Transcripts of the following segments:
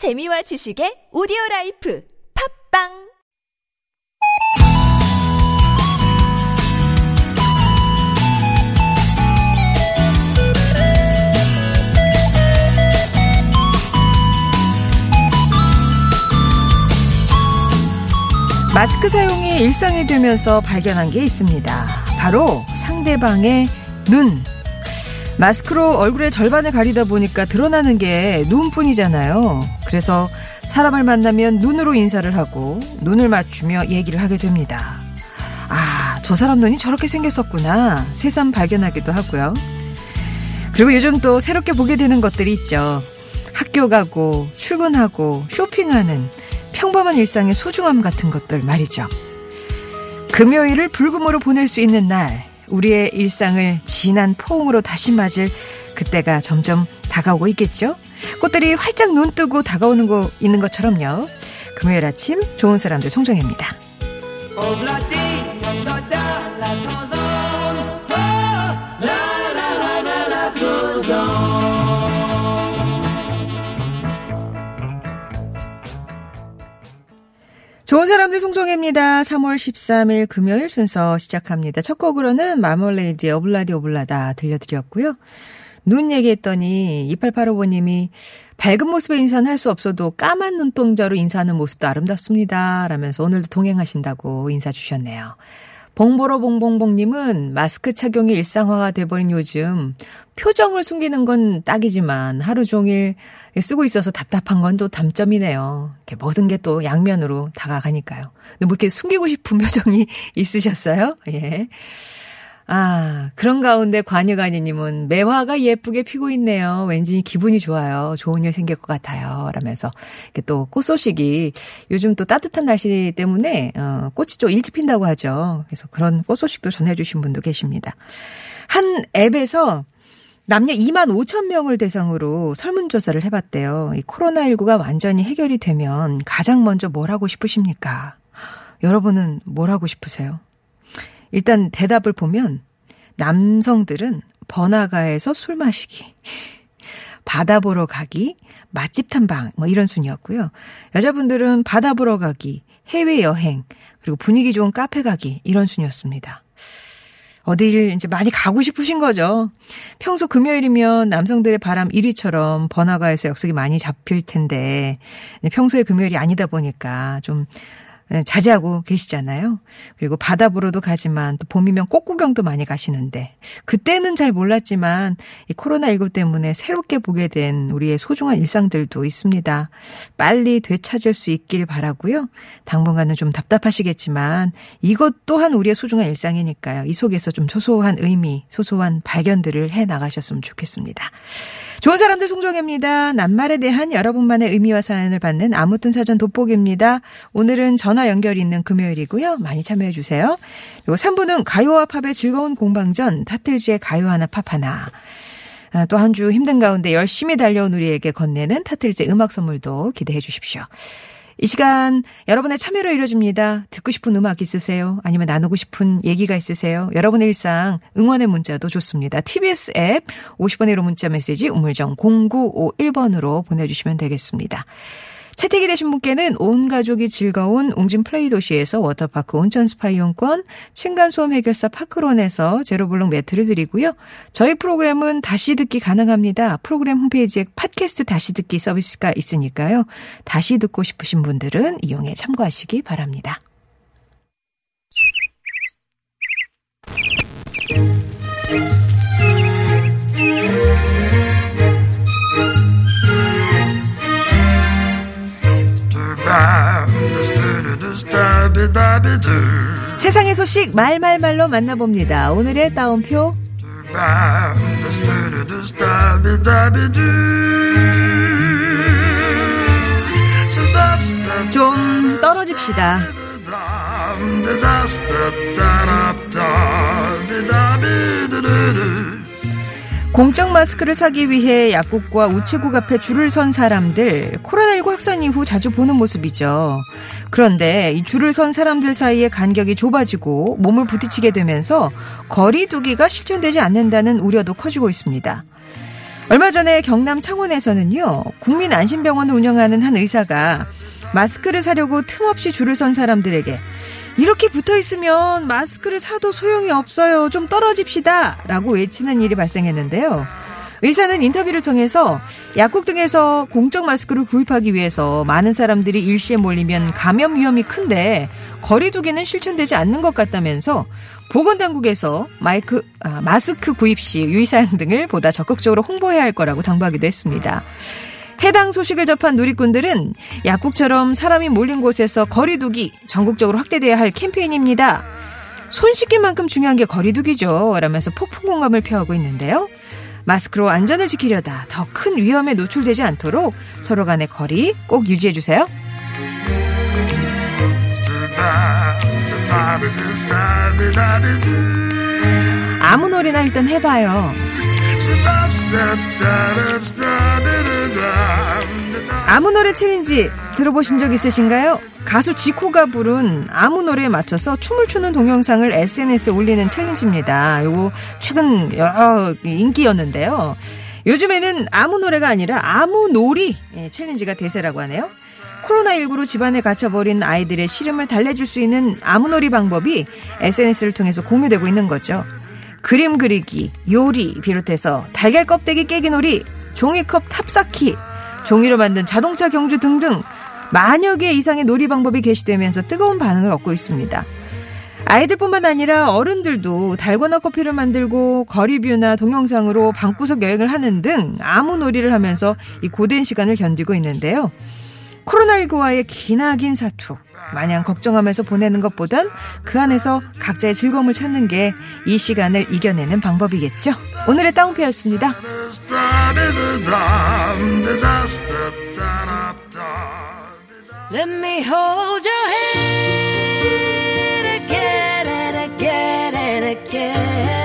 재미와 지식의 오디오 라이프 팝빵 마스크 사용이 일상이 되면서 발견한 게 있습니다. 바로 상대방의 눈. 마스크로 얼굴의 절반을 가리다 보니까 드러나는 게 눈뿐이잖아요. 그래서 사람을 만나면 눈으로 인사를 하고 눈을 맞추며 얘기를 하게 됩니다. 아, 저 사람 눈이 저렇게 생겼었구나. 새삼 발견하기도 하고요. 그리고 요즘 또 새롭게 보게 되는 것들이 있죠. 학교 가고, 출근하고, 쇼핑하는 평범한 일상의 소중함 같은 것들 말이죠. 금요일을 불금으로 보낼 수 있는 날, 우리의 일상을 진한 포옹으로 다시 맞을 그때가 점점 다가오고 있겠죠? 꽃들이 활짝 눈 뜨고 다가오는 거 있는 것처럼요. 금요일 아침 좋은 사람들 송정혜입니다. 좋은 사람들 송정혜입니다. 3월 13일 금요일 순서 시작합니다. 첫 곡으로는 마멀레이드의 오블라디 오블라다 들려드렸고요. 눈 얘기했더니 2885번님이 밝은 모습의 인사는 할 수 없어도 까만 눈동자로 인사하는 모습도 아름답습니다. 라면서 오늘도 동행하신다고 인사 주셨네요. 봉보로 봉봉봉님은 마스크 착용이 일상화가 돼버린 요즘 표정을 숨기는 건 딱이지만 하루 종일 쓰고 있어서 답답한 건 또 단점이네요. 모든 게 또 양면으로 다가가니까요. 근데 뭐 이렇게 숨기고 싶은 표정이 있으셨어요? 예. 아, 그런 가운데 관유관이님은 매화가 예쁘게 피고 있네요. 왠지 기분이 좋아요. 좋은 일 생길 것 같아요. 라면서 이렇게 또 꽃 소식이 요즘 또 따뜻한 날씨 때문에 어, 꽃이 좀 일찍 핀다고 하죠. 그래서 그런 꽃 소식도 전해주신 분도 계십니다. 한 앱에서 남녀 2만 5천 명을 대상으로 설문조사를 해봤대요. 이 코로나19가 완전히 해결이 되면 가장 먼저 뭘 하고 싶으십니까? 여러분은 뭘 하고 싶으세요? 일단 대답을 보면 남성들은 번화가에서 술 마시기, 바다 보러 가기, 맛집 탐방 뭐 이런 순이었고요. 여자분들은 바다 보러 가기, 해외 여행, 그리고 분위기 좋은 카페 가기 이런 순이었습니다. 어디를 이제 많이 가고 싶으신 거죠. 평소 금요일이면 남성들의 바람 1위처럼 번화가에서 역석이 많이 잡힐 텐데 평소에 금요일이 아니다 보니까 좀 네, 자제하고 계시잖아요. 그리고 바다 보러도 가지만 또 봄이면 꽃 구경도 많이 가시는데 그때는 잘 몰랐지만 이 코로나19 때문에 새롭게 보게 된 우리의 소중한 일상들도 있습니다. 빨리 되찾을 수 있길 바라고요. 당분간은 좀 답답하시겠지만 이것 또한 우리의 소중한 일상이니까요. 이 속에서 좀 소소한 의미, 소소한 발견들을 해 나가셨으면 좋겠습니다. 좋은 사람들 송정혜입니다. 낱말에 대한 여러분만의 의미와 사연을 받는 아무튼 사전 돋보기입니다. 오늘은 전화 연결이 있는 금요일이고요. 많이 참여해 주세요. 그리고 3부는 가요와 팝의 즐거운 공방전 타틀즈의 가요 하나 팝 하나. 아, 또한 주 힘든 가운데 열심히 달려온 우리에게 건네는 타틀즈의 음악 선물도 기대해 주십시오. 이 시간 여러분의 참여로 이루어집니다. 듣고 싶은 음악 있으세요? 아니면 나누고 싶은 얘기가 있으세요? 여러분의 일상 응원의 문자도 좋습니다. TBS 앱 50원의 유료 문자 메시지 우물정 0951번으로 보내주시면 되겠습니다. 채택이 되신 분께는 온 가족이 즐거운 웅진 플레이 도시에서 워터파크 온천 스파 이용권, 층간소음 해결사 파크론에서 제로블록 매트를 드리고요. 저희 프로그램은 다시 듣기 가능합니다. 프로그램 홈페이지에 팟캐스트 다시 듣기 서비스가 있으니까요. 다시 듣고 싶으신 분들은 이용해 참고하시기 바랍니다. 세상의 소식 말말말로 만나봅니다. 오늘의 따옴표 좀 떨어집시다. 공적 마스크를 사기 위해 약국과 우체국 앞에 줄을 선 사람들 코로나19 확산 이후 자주 보는 모습이죠. 그런데 이 줄을 선 사람들 사이의 간격이 좁아지고 몸을 부딪히게 되면서 거리 두기가 실천되지 않는다는 우려도 커지고 있습니다. 얼마 전에 경남 창원에서는요, 국민안심병원을 운영하는 한 의사가 마스크를 사려고 틈없이 줄을 선 사람들에게 이렇게 붙어 있으면 마스크를 사도 소용이 없어요. 좀 떨어집시다. 라고 외치는 일이 발생했는데요. 의사는 인터뷰를 통해서 약국 등에서 공적 마스크를 구입하기 위해서 많은 사람들이 일시에 몰리면 감염 위험이 큰데 거리두기는 실천되지 않는 것 같다면서 보건당국에서 마이크, 아, 마스크 구입 시 유의사항 등을 보다 적극적으로 홍보해야 할 거라고 당부하기도 했습니다. 해당 소식을 접한 누리꾼들은 약국처럼 사람이 몰린 곳에서 거리두기 전국적으로 확대돼야 할 캠페인입니다. 손 씻기만큼 중요한 게 거리두기죠. 라면서 폭풍 공감을 표하고 있는데요. 마스크로 안전을 지키려다 더 큰 위험에 노출되지 않도록 서로 간의 거리 꼭 유지해 주세요. 아무 노래나 일단 해봐요. 아무 노래 challenge 들어보신 적 있으신가요? 가수 지코가 부른 아무 노래에 맞춰서 춤을 추는 동영상을 SNS에 올리는 challenge입니다. 요거 최근 여러 인기였는데요. 요즘에는 아무 노래가 아니라 아무 놀이 예, 챌린지가 대세라고 하네요. 코로나19로 집안에 갇혀버린 아이들의 시름을 달래줄 수 있는 아무 놀이 방법이 SNS를 통해서 공유되고 있는 거죠. 그림 그리기, 요리 비롯해서 달걀 껍데기 깨기 놀이, 종이컵 탑쌓기, 종이로 만든 자동차 경주 등등 만여 개 이상의 놀이 방법이 게시되면서 뜨거운 반응을 얻고 있습니다. 아이들뿐만 아니라 어른들도 달고나 커피를 만들고 거리뷰나 동영상으로 방구석 여행을 하는 등 아무 놀이를 하면서 이 고된 시간을 견디고 있는데요. 코로나19와의 기나긴 사투. 마냥 걱정하면서 보내는 것보단 그 안에서 각자의 즐거움을 찾는 게 이 시간을 이겨내는 방법이겠죠. 오늘의 again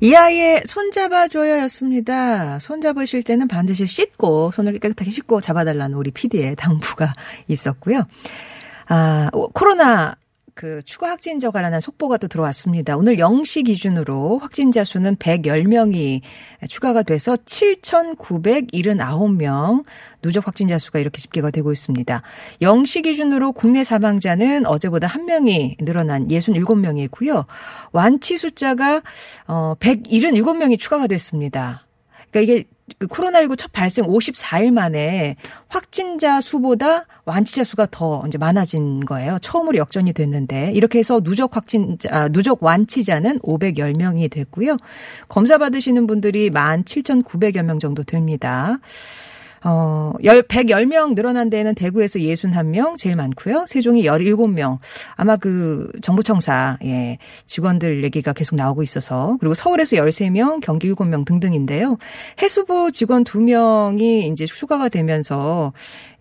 이 아이의 손잡아줘요였습니다. 손잡으실 때는 반드시 씻고, 손을 깨끗하게 씻고 잡아달라는 우리 PD의 당부가 있었고요. 아, 코로나 그 추가 확진자 관련한 속보가 또 들어왔습니다. 오늘 0시 기준으로 확진자 수는 110명이 추가가 돼서 7,979명 누적 확진자 수가 이렇게 집계가 되고 있습니다. 0시 기준으로 국내 사망자는 어제보다 1명이 늘어난 67명이고요. 완치 숫자가 어 177명이 추가가 됐습니다. 그러니까 이게 그 코로나19 첫 발생 54일 만에 확진자 수보다 완치자 수가 더 이제 많아진 거예요. 처음으로 역전이 됐는데 이렇게 해서 누적 확진자 아, 누적 완치자는 510명이 됐고요. 검사 받으시는 분들이 17,900여 명 정도 됩니다. 어, 110명 늘어난 데에는 대구에서 61명 제일 많고요. 세종이 17명. 아마 그 정부청사, 예, 직원들 얘기가 계속 나오고 있어서. 그리고 서울에서 13명, 경기 7명 등등인데요. 해수부 직원 2명이 이제 휴가가 되면서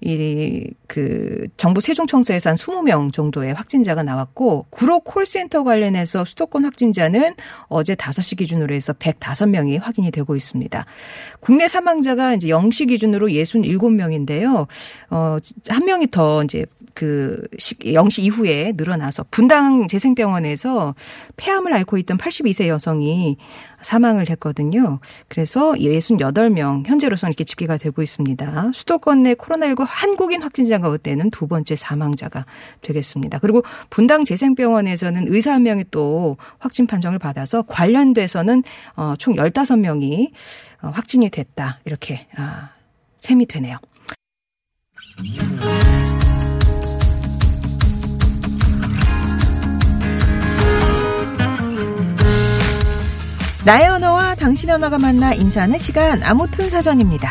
이, 그, 정부 세종청사에서 한 20명 정도의 확진자가 나왔고, 구로 콜센터 관련해서 수도권 확진자는 어제 5시 기준으로 해서 105명이 확인이 되고 있습니다. 국내 사망자가 이제 0시 기준으로 67명인데요. 어, 한 명이 더 이제 그 0시 이후에 늘어나서 분당 재생병원에서 폐암을 앓고 있던 82세 여성이 사망을 했거든요. 그래서 68명 현재로서는 이렇게 집계가 되고 있습니다. 수도권 내 코로나19 한국인 확진자 가운데는 두 번째 사망자가 되겠습니다. 그리고 분당 재생병원에서는 의사 한 명이 또 확진 판정을 받아서 관련돼서는 어, 총 15명이 어, 확진이 됐다. 이렇게 아, 셈이 되네요. 나의 언어와 당신의 언어가 만나 인사하는 시간 아무튼 사전입니다.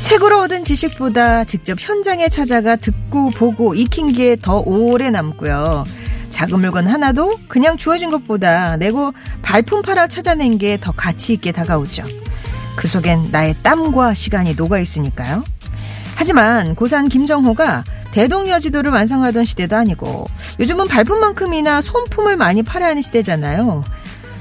책으로 얻은 지식보다 직접 현장에 찾아가 듣고 보고 익힌 게 더 오래 남고요. 작은 물건 하나도 그냥 주어진 것보다 내고 발품 팔아 찾아낸 게 더 가치 있게 다가오죠. 그 속엔 나의 땀과 시간이 녹아 있으니까요. 하지만 고산 김정호가 대동여지도를 완성하던 시대도 아니고 요즘은 발품만큼이나 손품을 많이 팔아야 하는 시대잖아요.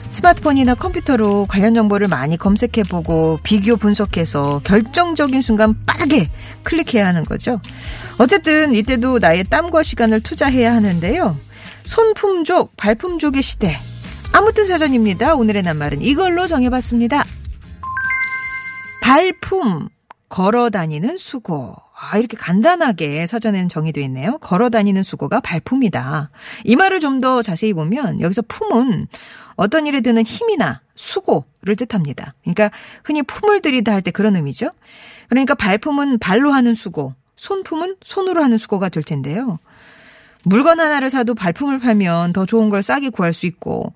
스마트폰이나 컴퓨터로 관련 정보를 많이 검색해보고 비교 분석해서 결정적인 순간 빠르게 클릭해야 하는 거죠. 어쨌든 이때도 나의 땀과 시간을 투자해야 하는데요. 손품족, 발품족의 시대. 아무튼 사전입니다. 오늘의 낱말은 이걸로 정해봤습니다. 발품, 걸어 다니는 수고. 아, 이렇게 간단하게 사전에는 정의되어 있네요. 걸어 다니는 수고가 발품이다. 이 말을 좀 더 자세히 보면 여기서 품은 어떤 일에 드는 힘이나 수고를 뜻합니다. 그러니까 흔히 품을 들이다 할 때 그런 의미죠. 그러니까 발품은 발로 하는 수고, 손품은 손으로 하는 수고가 될 텐데요. 물건 하나를 사도 발품을 팔면 더 좋은 걸 싸게 구할 수 있고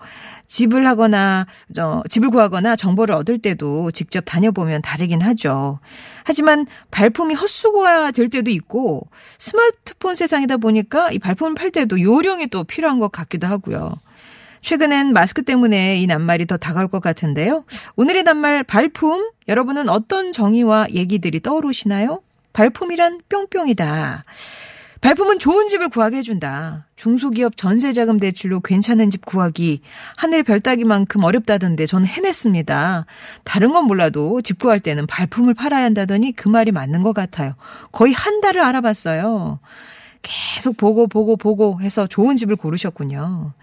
집을 하거나 저 집을 구하거나 정보를 얻을 때도 직접 다녀보면 다르긴 하죠. 하지만 발품이 헛수고가 될 때도 있고 스마트폰 세상이다 보니까 이 발품을 팔 때도 요령이 또 필요한 것 같기도 하고요. 최근엔 마스크 때문에 이 낱말이 더 다가올 것 같은데요. 오늘의 낱말 발품 여러분은 어떤 정의와 얘기들이 떠오르시나요? 발품이란 뿅뿅이다. 발품은 좋은 집을 구하게 해준다. 중소기업 전세자금 대출로 괜찮은 집 구하기 하늘 별 따기만큼 어렵다던데 저는 해냈습니다. 다른 건 몰라도 집 구할 때는 발품을 팔아야 한다더니 그 말이 맞는 것 같아요. 거의 한 달을 알아봤어요. 계속 보고 보고 보고 해서 좋은 집을 고르셨군요.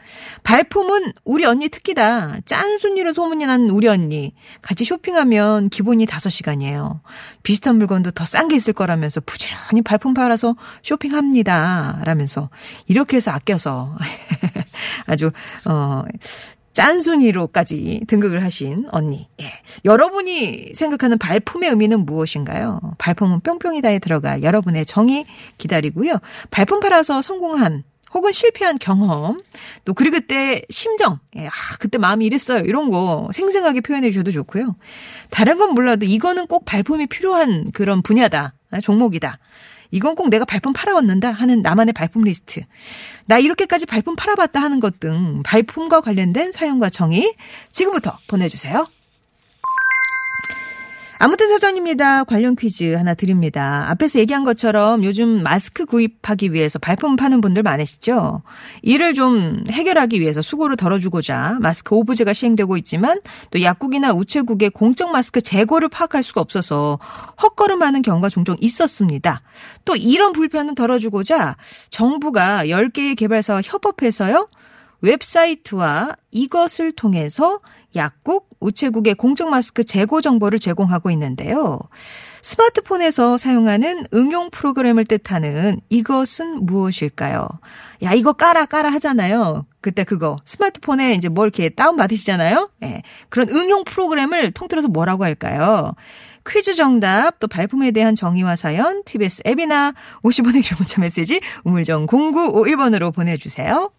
발품은 우리 언니 특기다. 짠순이로 소문이 난 우리 언니. 같이 쇼핑하면 기본이 5시간이에요. 비슷한 물건도 더 싼 게 있을 거라면서 부지런히 발품 팔아서 쇼핑합니다. 라면서 이렇게 해서 아껴서 아주 어 짠순이로까지 등극을 하신 언니. 예. 여러분이 생각하는 발품의 의미는 무엇인가요? 발품은 뿅뿅이다에 들어갈 여러분의 정의 기다리고요. 발품 팔아서 성공한 혹은 실패한 경험, 또 그리고 그때 심정, 예, 아, 그때 마음이 이랬어요. 이런 거 생생하게 표현해 주셔도 좋고요. 다른 건 몰라도 이거는 꼭 발품이 필요한 그런 분야다, 아, 종목이다. 이건 꼭 내가 발품 팔아왔는다 하는 나만의 발품 리스트. 나 이렇게까지 발품 팔아봤다 하는 것 등 발품과 관련된 사연과 정의 지금부터 보내주세요. 아무튼 사전입니다. 관련 퀴즈 하나 드립니다. 앞에서 얘기한 것처럼 요즘 마스크 구입하기 위해서 발품 파는 분들 많으시죠? 이를 좀 해결하기 위해서 수고를 덜어주고자 마스크 오브제가 시행되고 있지만 또 약국이나 우체국의 공적 마스크 재고를 파악할 수가 없어서 헛걸음하는 경우가 종종 있었습니다. 또 이런 불편은 덜어주고자 정부가 10개의 개발사와 협업해서요. 웹사이트와 이것을 통해서 약국, 우체국의 공적 마스크 재고 정보를 제공하고 있는데요. 스마트폰에서 사용하는 응용 프로그램을 뜻하는 이것은 무엇일까요? 야, 이거 깔아, 깔아 하잖아요. 그때 그거. 스마트폰에 이제 뭐 이렇게 다운받으시잖아요? 예. 네. 그런 응용 프로그램을 통틀어서 뭐라고 할까요? 퀴즈 정답, 또 발품에 대한 정의와 사연, TBS 앱이나 50원의 기 문자 메시지 우물정 0951번으로 보내주세요.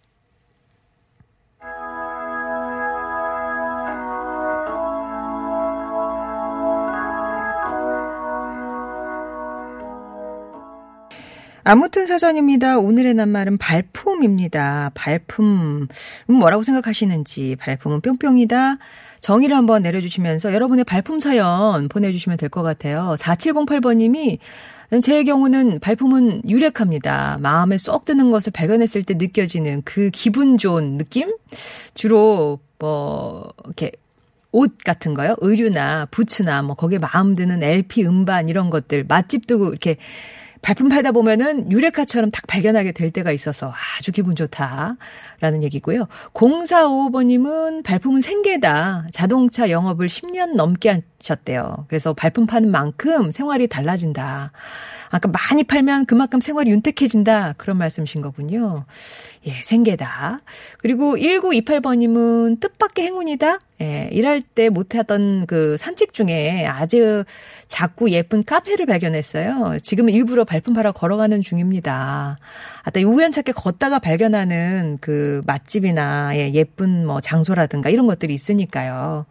아무튼 사전입니다. 오늘의 낱말은 발품입니다. 발품. 음, 뭐라고 생각하시는지. 발품은 뿅뿅이다. 정의를 한번 내려주시면서 여러분의 발품 사연 보내주시면 될 것 같아요. 4708번님이 제 경우는 발품은 유력합니다. 마음에 쏙 드는 것을 발견했을 때 느껴지는 그 기분 좋은 느낌? 주로 뭐 이렇게 옷 같은 거요. 의류나 부츠나 뭐 거기에 마음 드는 LP 음반 이런 것들 맛집도 이렇게 발품 팔다 보면은 유레카처럼 딱 발견하게 될 때가 있어서 아주 기분 좋다라는 얘기고요. 0455번님은 발품은 생계다. 자동차 영업을 10년 넘게 하셨대요. 그래서 발품 파는 만큼 생활이 달라진다. 아까 많이 팔면 그만큼 생활이 윤택해진다. 그런 말씀이신 거군요. 예, 생계다. 그리고 1928번님은 뜻밖의 행운이다. 예, 일할 때 못하던 그 산책 중에 아주 작고 예쁜 카페를 발견했어요. 지금은 일부러 발품 팔아 걸어가는 중입니다. 아따 우연찮게 걷다가 발견하는 그 맛집이나 예, 예쁜 뭐 장소라든가 이런 것들이 있으니까요.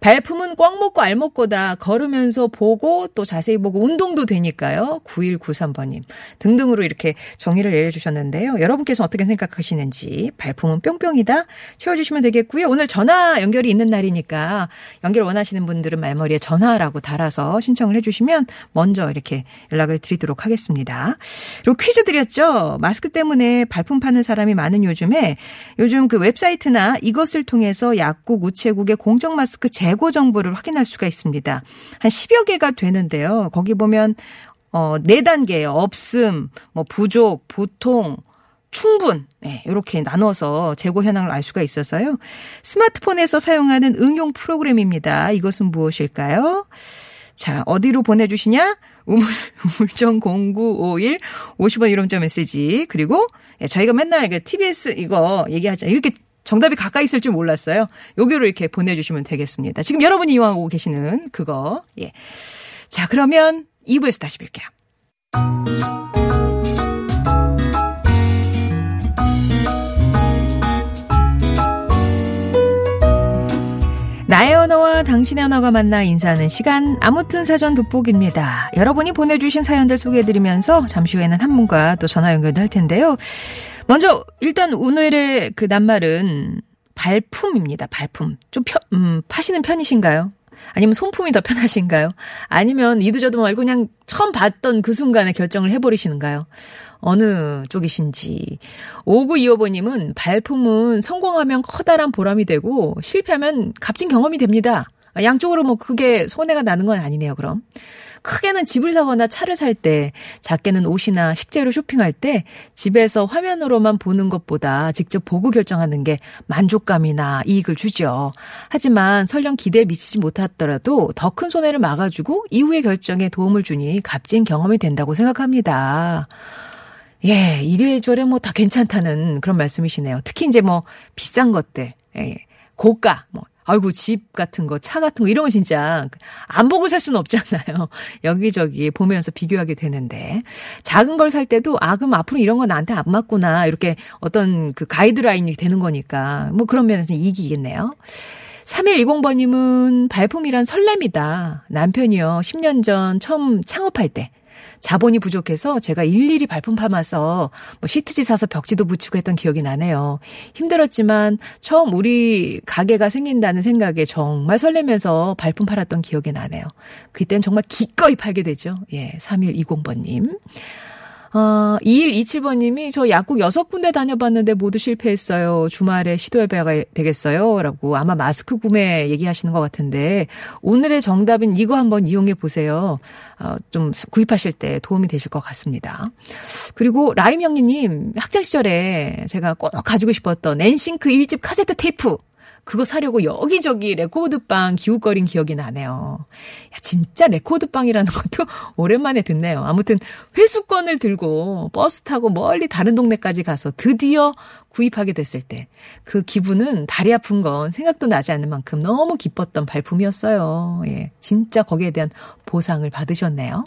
발품은 꽉 먹고 알 먹고다 걸으면서 보고 또 자세히 보고 운동도 되니까요. 9193번님 등등으로 이렇게 정의를 내려주셨는데요. 여러분께서 어떻게? 생각하시는지 발품은 뿅뿅이다 채워주시면 되겠고요. 오늘 전화 연결이 있는 날이니까 연결 원하시는 분들은 말머리에 전화라고 달아서 신청을 해주시면 먼저 이렇게 연락을 드리도록 하겠습니다. 그리고 퀴즈 드렸죠. 마스크 때문에 발품 파는 사람이 많은 요즘에 요즘 그 웹사이트나 이것을 통해서 약국, 우체국의 공정 마스크 재고 정보를 확인할 수가 있습니다. 한 10여 개가 되는데요. 거기 보면 어, 네 단계, 없음, 뭐, 부족, 보통, 충분, 네, 이렇게 나눠서 재고 현황을 알 수가 있어서요. 스마트폰에서 사용하는 응용 프로그램입니다. 이것은 무엇일까요? 자, 어디로 보내주시냐? 우물, 우물정 0951 50원 이름점 메시지. 그리고 예, 저희가 맨날 그 TBS 이거 얘기하자. 이렇게 정답이 가까이 있을 줄 몰랐어요. 여기로 이렇게 보내주시면 되겠습니다. 지금 여러분이 이용하고 계시는 그거. 예. 자, 그러면 2부에서 다시 뵐게요. 나의 언어와 당신의 언어가 만나 인사하는 시간 아무튼 사전 돋보기입니다. 여러분이 보내주신 사연들 소개해드리면서 잠시 후에는 한 분과 또 전화 연결도 할 텐데요. 먼저 일단 오늘의 그 낱말은 발품입니다. 발품. 좀 펴, 음, 파시는 편이신가요? 아니면 손품이 더 편하신가요? 아니면 이도저도 말고 그냥 처음 봤던 그 순간에 결정을 해버리시는가요? 어느 쪽이신지. 5925번님은 발품은 성공하면 커다란 보람이 되고 실패하면 값진 경험이 됩니다. 양쪽으로 뭐 크게 손해가 나는 건 아니네요, 그럼. 크게는 집을 사거나 차를 살 때, 작게는 옷이나 식재료 쇼핑할 때 집에서 화면으로만 보는 것보다 직접 보고 결정하는 게 만족감이나 이익을 주죠. 하지만 설령 기대에 미치지 못하더라도 더 큰 손해를 막아주고 이후의 결정에 도움을 주니 값진 경험이 된다고 생각합니다. 예, 이래저래 뭐 다 괜찮다는 그런 말씀이시네요. 특히 이제 뭐 비싼 것들, 예, 고가, 뭐 아이고 집 같은 거, 차 같은 거 이런 거 진짜 안 보고 살 수는 없잖아요. 여기저기 보면서 비교하게 되는데 작은 걸 살 때도 아 그럼 앞으로 이런 건 나한테 안 맞구나 이렇게 어떤 그 가이드라인이 되는 거니까 뭐 그런 면에서 이익이겠네요. 3120번님은 발품이란 설렘이다. 남편이요. 10년 전 처음 창업할 때 자본이 부족해서 제가 일일이 발품 파마서 뭐 시트지 사서 벽지도 붙이고 했던 기억이 나네요. 힘들었지만 처음 우리 가게가 생긴다는 생각에 정말 설레면서 발품 팔았던 기억이 나네요. 그땐 정말 기꺼이 팔게 되죠. 예, 3120번님. 어, 2127번님이 저 약국 6군데 다녀봤는데 모두 실패했어요. 주말에 시도해봐야 되겠어요. 라고 아마 마스크 구매 얘기하시는 것 같은데 오늘의 정답은 이거 한번 이용해 보세요. 어, 좀 구입하실 때 도움이 되실 것 같습니다. 그리고 라임 형님 학창시절에 제가 꼭 가지고 싶었던 NSYNC 1집 카세트 테이프 그거 사려고 여기저기 레코드빵 기웃거린 기억이 나네요. 야, 진짜 레코드빵이라는 것도 오랜만에 듣네요. 아무튼 회수권을 들고 버스 타고 멀리 다른 동네까지 가서 드디어 구입하게 됐을 때 그 기분은 다리 아픈 건 생각도 나지 않는 만큼 너무 기뻤던 발품이었어요. 예. 진짜 거기에 대한 보상을 받으셨네요.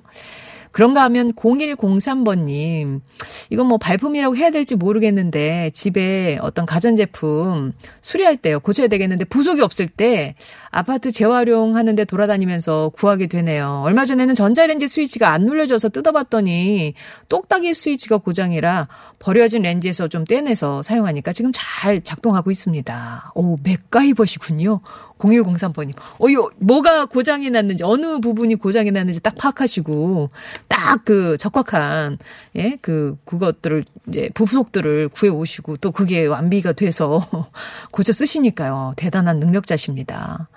그런가 하면 0103번님, 이건 뭐 발품이라고 해야 될지 모르겠는데, 집에 어떤 가전제품 수리할 때요, 고쳐야 되겠는데, 부속이 없을 때, 아파트 재활용하는데 돌아다니면서 구하게 되네요. 얼마 전에는 전자레인지 스위치가 안 눌려져서 뜯어봤더니, 똑딱이 스위치가 고장이라 버려진 렌즈에서 좀 떼내서 사용하니까 지금 잘 작동하고 있습니다. 오, 맥가이버시군요. 0103번님. 어, 이 뭐가 고장이 났는지, 어느 부분이 고장이 났는지 딱 파악하시고, 딱 그 적확한, 예, 그, 그것들을, 이제, 부속들을 구해 오시고, 또 그게 완비가 돼서 고쳐 쓰시니까요. 대단한 능력자십니다.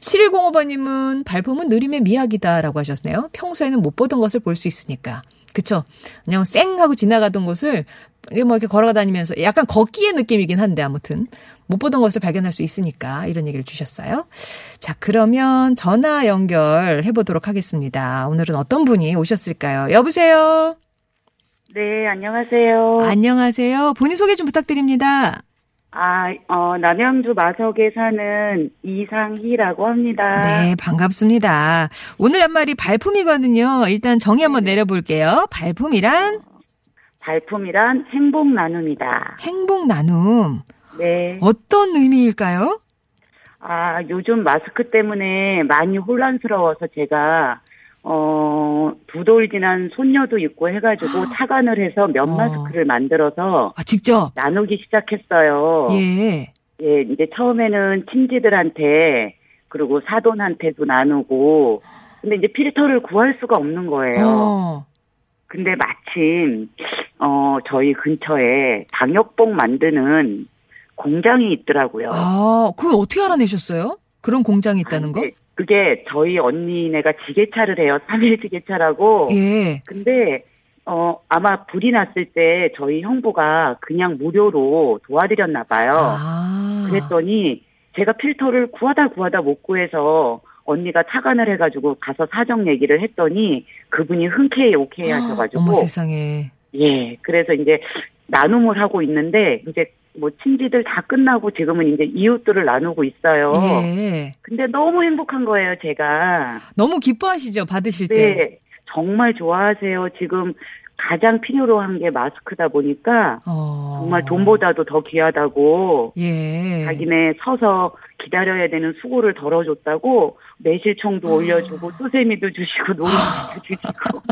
7105번님은 발품은 느림의 미학이다라고 하셨네요. 평소에는 못 보던 것을 볼 수 있으니까. 그쵸. 그냥 쌩 하고 지나가던 곳을 뭐 이렇게 걸어 다니면서 약간 걷기의 느낌이긴 한데 아무튼 못 보던 것을 발견할 수 있으니까 이런 얘기를 주셨어요. 자, 그러면 전화 연결해 보도록 하겠습니다. 오늘은 어떤 분이 오셨을까요? 여보세요? 네, 안녕하세요. 안녕하세요. 본인 소개 좀 부탁드립니다. 아, 어, 남양주 마석에 사는 이상희라고 합니다. 네, 반갑습니다. 오늘 한 말이 발품이거든요. 일단 정의 한번 내려볼게요. 발품이란? 발품이란 행복 나눔이다. 행복 나눔. 네. 어떤 의미일까요? 아, 요즘 마스크 때문에 많이 혼란스러워서 제가 어, 두 돌 지난 손녀도 있고 해가지고 착안을 해서 면 어. 마스크를 만들어서 아, 직접? 나누기 시작했어요. 예. 예, 이제 처음에는 친지들한테 그리고 사돈한테도 나누고 근데 이제 필터를 구할 수가 없는 거예요. 어. 근데 마침 어 저희 근처에 방역복 만드는 공장이 있더라고요. 아, 그걸 어떻게 알아내셨어요? 그런 공장이 있다는 거? 네, 그게 저희 언니네가 지게차를 해요. 3일 지게차라고. 예. 근데 어 아마 불이 났을 때 저희 형부가 그냥 무료로 도와드렸나 봐요. 아. 그랬더니 제가 필터를 구하다 구하다 못 구해서 언니가 차관을 해가지고 가서 사정 얘기를 했더니 그분이 흔쾌히 오케이 하셔가지고 어머 세상에. 예 그래서 이제 나눔을 하고 있는데 이제 뭐 친지들 다 끝나고 지금은 이제 이웃들을 나누고 있어요. 예. 근데 너무 행복한 거예요 제가. 너무 기뻐하시죠? 받으실 때. 네 정말 좋아하세요. 지금 가장 필요로 한 게 마스크다 보니까 어. 정말 돈보다도 더 귀하다고 예. 자기네 서서 기다려야 되는 수고를 덜어줬다고 매실청도 아. 올려주고 소세미도 주시고 노른자도 주시고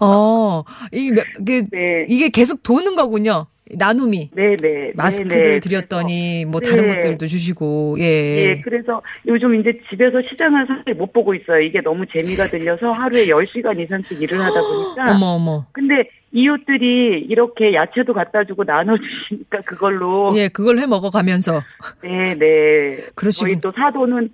어. 이, 그, 네. 이게 계속 도는 거군요. 나눔이. 네네 마스크를 네네. 드렸더니 뭐 다른 네. 것들도 주시고 예. 예, 그래서 요즘 이제 집에서 시장을 사실 못 보고 있어요. 이게 너무 재미가 들려서 하루에 10시간 이상씩 일을 하다 보니까. 어머 어머. 근데 이웃들이 이렇게 야채도 갖다 주고 나눠주시니까 그걸로. 예, 그걸 해 먹어 가면서 네네. 그러시군. 저희 또 사도는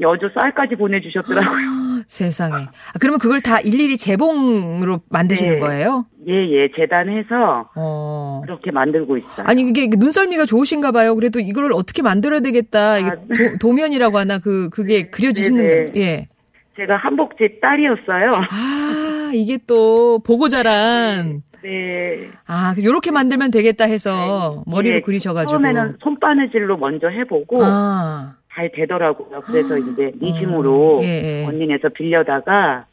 여주 쌀까지 보내주셨더라고요. 세상에. 아, 그러면 그걸 다 일일이 재봉으로 만드시는 네. 거예요? 예, 예. 재단해서 어. 그렇게 만들고 있어요. 아니 이게 눈썰미가 좋으신가 봐요. 그래도 이걸 어떻게 만들어야 되겠다. 이게 아, 도, 도면이라고 하나 그 그게 그려지시는 네네. 거. 예. 제가 한복집 딸이었어요. 아, 이게 또 보고 자란 네. 아, 요렇게 만들면 되겠다 해서 머리로 네, 그리셔 가지고. 처음에는 손바느질로 먼저 해보고 아. 잘 되더라고요. 그래서 이제 어, 미싱으로 예, 예. 언니네서 빌려다가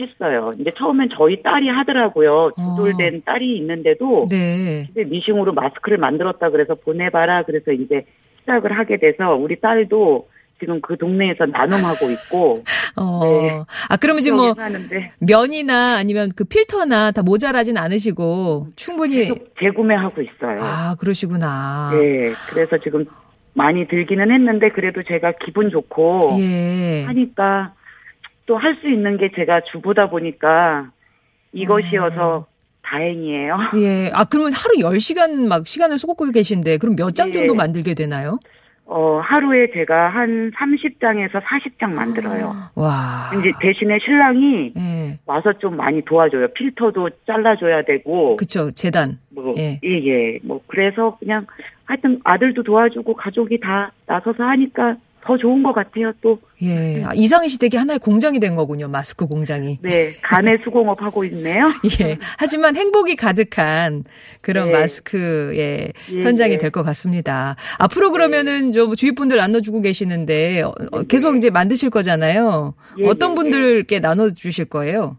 했어요. 이제 처음엔 저희 딸이 하더라고요. 어. 두돌된 딸이 있는데도 네. 집에 미싱으로 마스크를 만들었다 그래서 보내봐라. 그래서 이제 시작을 하게 돼서 우리 딸도 지금 그 동네에서 나눔하고 있고 어. 네. 아, 그러면 지금 뭐 사는데 면이나 아니면 그 필터나 다 모자라진 않으시고 충분히 계속 재구매하고 있어요. 아, 그러시구나. 네, 그래서 지금 많이 들기는 했는데 그래도 제가 기분 좋고 예. 하니까 또 할 수 있는 게 제가 주부다 보니까 이것이어서 다행이에요. 예. 아, 그러면 하루 10시간 막 시간을 쏟고 계신데 그럼 몇장 네. 정도 만들게 되나요? 어, 하루에 제가 한 30장에서 40장 만들어요. 와. 이제 대신에 신랑이 예. 와서 좀 많이 도와줘요. 필터도 잘라줘야 되고. 그쵸. 재단. 뭐, 예. 예, 예. 뭐, 그래서 그냥 하여튼 아들도 도와주고 가족이 다 나서서 하니까 더 좋은 것 같아요, 또. 예. 아, 이상희 시댁이 하나의 공장이 된 거군요. 마스크 공장이. 네, 간의 수공업 하고 있네요. 예. 하지만 행복이 가득한 그런 네. 마스크의 예, 현장이 예. 될것 같습니다. 앞으로 그러면은 저 주위 분들 나눠주고 계시는데 어, 어, 계속 이제 만드실 거잖아요. 예, 어떤 예, 분들께 나눠주실 거예요?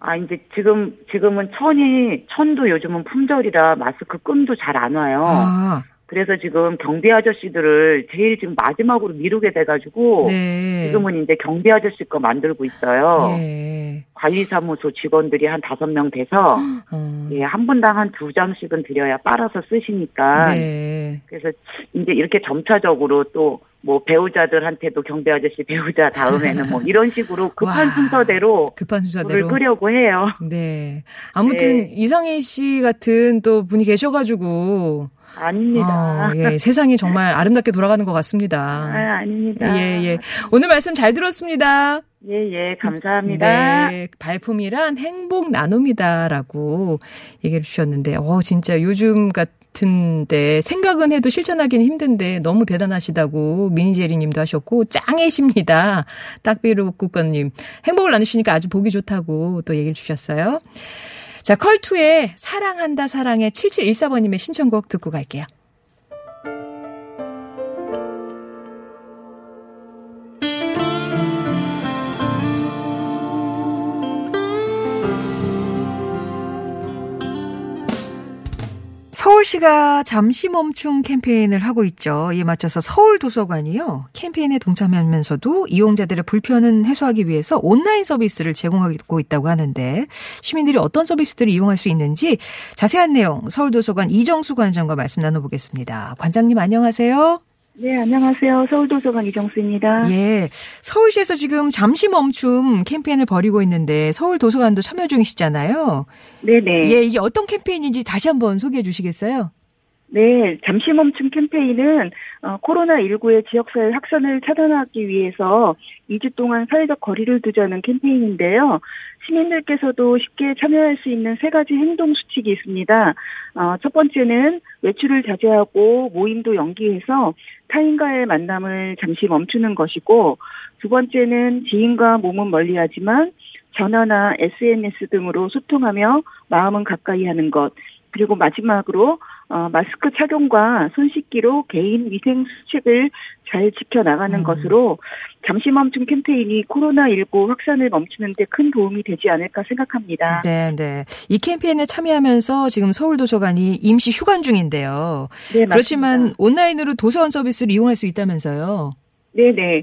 아, 이제 지금, 지금은 천이, 천도 요즘은 품절이라 마스크 끈도 잘 안 와요. 아, 그래서 지금 경비 아저씨들을 제일 지금 마지막으로 미루게 돼가지고. 네. 지금은 이제 경비 아저씨 거 만들고 있어요. 예. 관리사무소 직원들이 한 다섯 명 돼서, 어, 예, 한 분당 한 두 장씩은 드려야 빨아서 쓰시니까. 네. 그래서 이제 이렇게 점차적으로 또 뭐 배우자들한테도 경비 아저씨 배우자 다음에는 뭐 이런 식으로 급한 와. 순서대로 급한 순서대로. 끄려고 해요. 네. 아무튼 네. 이상희 씨 같은 또 분이 계셔가지고 아닙니다. 어, 예, 세상이 정말 아름답게 돌아가는 것 아, 같습니다. 아닙니다. 예, 예. 오늘 말씀 잘 들었습니다. 예, 예, 감사합니다. 네, 발품이란 행복 나눔이다라고 얘기를 주셨는데, 어, 진짜 요즘 같은데 생각은 해도 실천하기는 힘든데 너무 대단하시다고 미니제리 님도 하셨고, 짱이십니다. 딱비루국건님. 행복을 나누시니까 아주 보기 좋다고 또 얘기를 주셨어요. 자, 컬투의 사랑한다 사랑해 7714번님의 신청곡 듣고 갈게요. 서울시가 잠시 멈춤 캠페인을 하고 있죠. 이에 맞춰서 서울 도서관이요. 캠페인에 동참하면서도 이용자들의 불편을 해소하기 위해서 온라인 서비스를 제공하고 있다고 하는데 시민들이 어떤 서비스들을 이용할 수 있는지 자세한 내용 서울 도서관 이정수 관장과 말씀 나눠보겠습니다. 관장님 안녕하세요. 네, 안녕하세요. 서울도서관 이정수입니다. 예. 서울시에서 지금 잠시 멈춤 캠페인을 벌이고 있는데 서울도서관도 참여 중이시잖아요. 네네. 예, 이게 어떤 캠페인인지 다시 한번 소개해 주시겠어요? 네, 잠시 멈춤 캠페인은 어, 코로나19의 지역사회 확산을 차단하기 위해서 2주 동안 사회적 거리를 두자는 캠페인인데요. 시민들께서도 쉽게 참여할 수 있는 세 가지 행동 수칙이 있습니다. 어, 첫 번째는 외출을 자제하고 모임도 연기해서 타인과의 만남을 잠시 멈추는 것이고 두 번째는 지인과 몸은 멀리하지만 전화나 SNS 등으로 소통하며 마음은 가까이 하는 것. 그리고 마지막으로 어, 마스크 착용과 손 씻기로 개인 위생 수칙을 잘 지켜나가는 음. 것으로 잠시 멈춤 캠페인이 코로나19 확산을 멈추는 데 큰 도움이 되지 않을까 생각합니다. 네, 네. 이 캠페인에 참여하면서 지금 서울도서관이 임시 휴관 중인데요. 네, 그렇지만 맞습니다. 온라인으로 도서관 서비스를 이용할 수 있다면서요. 네네.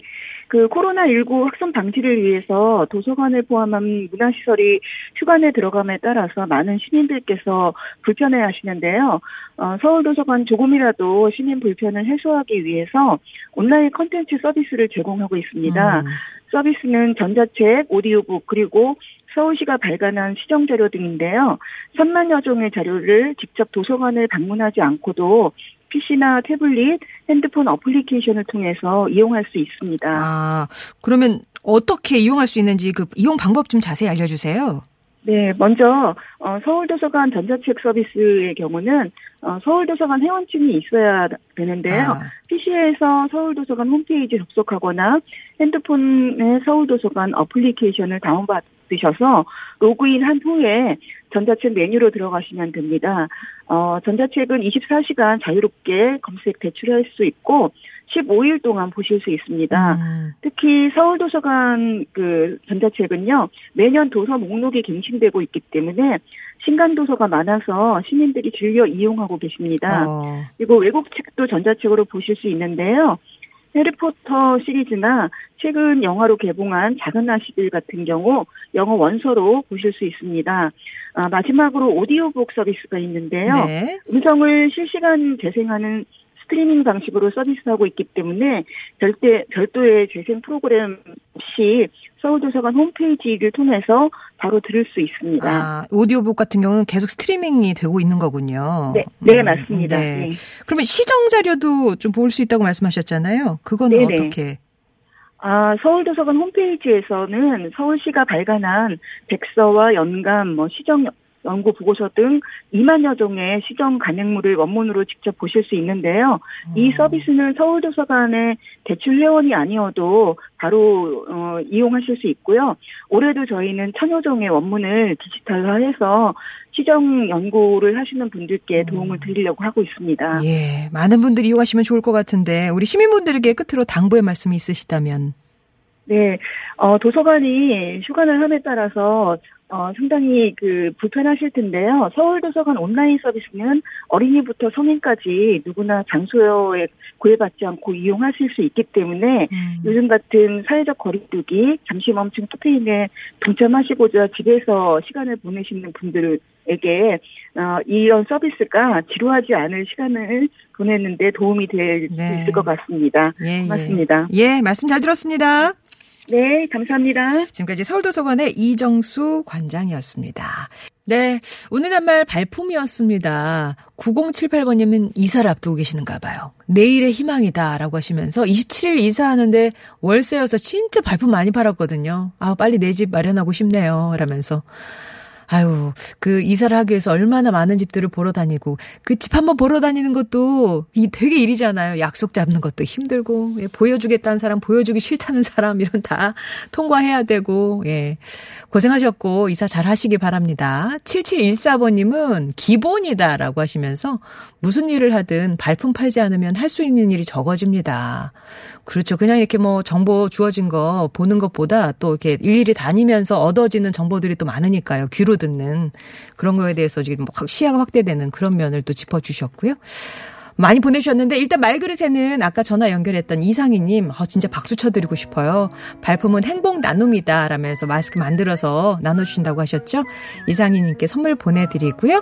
그 코로나19 확산 방지를 위해서 도서관을 포함한 문화시설이 휴관에 들어감에 따라서 많은 시민들께서 불편해 하시는데요. 어, 서울도서관 조금이라도 시민 불편을 해소하기 위해서 온라인 컨텐츠 서비스를 제공하고 있습니다. 음. 서비스는 전자책, 오디오북, 그리고 서울시가 발간한 시정 자료 등인데요. 3만여 종의 자료를 직접 도서관을 방문하지 않고도 PC나 태블릿, 핸드폰 어플리케이션을 통해서 이용할 수 있습니다. 아, 그러면 어떻게 이용할 수 있는지 그 이용 방법 좀 자세히 알려주세요. 네, 먼저 어, 서울도서관 전자책 서비스의 경우는 어, 서울도서관 회원증이 있어야 되는데요. 아. PC에서 서울도서관 홈페이지 접속하거나 핸드폰에 서울도서관 어플리케이션을 다운받 으셔서 로그인 한 후에 전자책 메뉴로 들어가시면 됩니다. 어, 전자책은 24시간 자유롭게 검색 대출할 수 있고 15일 동안 보실 수 있습니다. 음. 특히 서울도서관 그 전자책은요 매년 도서 목록이 갱신되고 있기 때문에 신간 도서가 많아서 시민들이 즐겨 이용하고 계십니다. 어. 그리고 외국 책도 전자책으로 보실 수 있는데요. 해리포터 시리즈나 최근 영화로 개봉한 작은 아씨들 같은 경우 영어 원서로 보실 수 있습니다. 아, 마지막으로 오디오북 서비스가 있는데요. 네. 음성을 실시간 재생하는 스트리밍 방식으로 서비스하고 있기 때문에 별대, 별도의 재생 프로그램 없이 서울도서관 홈페이지를 통해서 바로 들을 수 있습니다. 아, 오디오북 같은 경우는 계속 스트리밍이 되고 있는 거군요. 네, 네, 음, 맞습니다. 네. 네. 그러면 시정 자료도 좀 볼 수 있다고 말씀하셨잖아요. 그건 네네. 어떻게? 아, 서울도서관 홈페이지에서는 서울시가 발간한 백서와 연감, 뭐 시정 연구 보고서 등 2만여 종의 시정 간행물을 원문으로 직접 보실 수 있는데요. 이 음. 서비스는 서울도서관의 대출 회원이 아니어도 바로 어, 이용하실 수 있고요. 올해도 저희는 천여 종의 원문을 디지털화해서 시정 연구를 하시는 분들께 도움을 드리려고 하고 있습니다. 예, 많은 분들이 이용하시면 좋을 것 같은데 우리 시민분들에게 끝으로 당부의 말씀이 있으시다면. 네, 어, 도서관이 휴관을 함에 따라서 어, 상당히 그 불편하실 텐데요. 서울도서관 온라인 서비스는 어린이부터 성인까지 누구나 장소에 구애받지 않고 이용하실 수 있기 때문에 음. 요즘 같은 사회적 거리두기 잠시 멈춘 캠페인에 동참하시고자 집에서 시간을 보내시는 분들에게 어, 이런 서비스가 지루하지 않을 시간을 보내는데 도움이 될수 네. 있을 것 같습니다. 예, 예. 고맙습니다. 예, 말씀 잘 들었습니다. 네, 감사합니다. 지금까지 서울도서관의 이정수 관장이었습니다. 네, 오늘 한 말 발품이었습니다. 9078번님은 이사를 앞두고 계시는가 봐요. 내일의 희망이다라고 하시면서 27일 이사하는데 월세여서 진짜 발품 많이 팔았거든요. 아, 빨리 내 집 마련하고 싶네요. 라면서. 아유, 그 이사를 하기 위해서 얼마나 많은 집들을 보러 다니고 그 집 한번 보러 다니는 것도 이 되게 일이잖아요. 약속 잡는 것도 힘들고 예, 보여주겠다는 사람, 보여주기 싫다는 사람 이런 다 통과해야 되고 예. 고생하셨고 이사 잘 하시기 바랍니다. 7714번 님은 기본이다라고 하시면서 무슨 일을 하든 발품 팔지 않으면 할 수 있는 일이 적어집니다. 그렇죠. 그냥 이렇게 뭐 정보 주어진 거 보는 것보다 또 이렇게 일일이 다니면서 얻어지는 정보들이 또 많으니까요. 귀로 귀로 듣는 그런 거에 대해서 지금 뭐 시야가 확대되는 그런 면을 또 짚어주셨고요. 많이 보내주셨는데 일단 말그릇에는 아까 전화 연결했던 이상희님 어, 진짜 박수 쳐드리고 싶어요. 발품은 행복 나눔이다 라면서 마스크 만들어서 나눠주신다고 하셨죠. 이상희님께 선물 보내드리고요.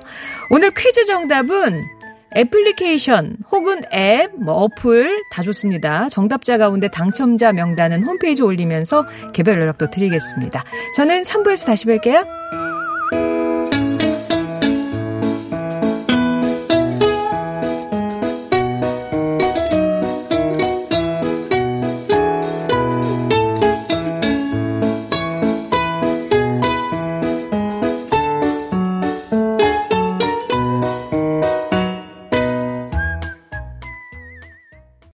오늘 퀴즈 정답은 애플리케이션 혹은 앱, 뭐 어플 다 좋습니다. 정답자 가운데 당첨자 명단은 홈페이지에 올리면서 개별 연락도 드리겠습니다. 저는 3부에서 다시 뵐게요.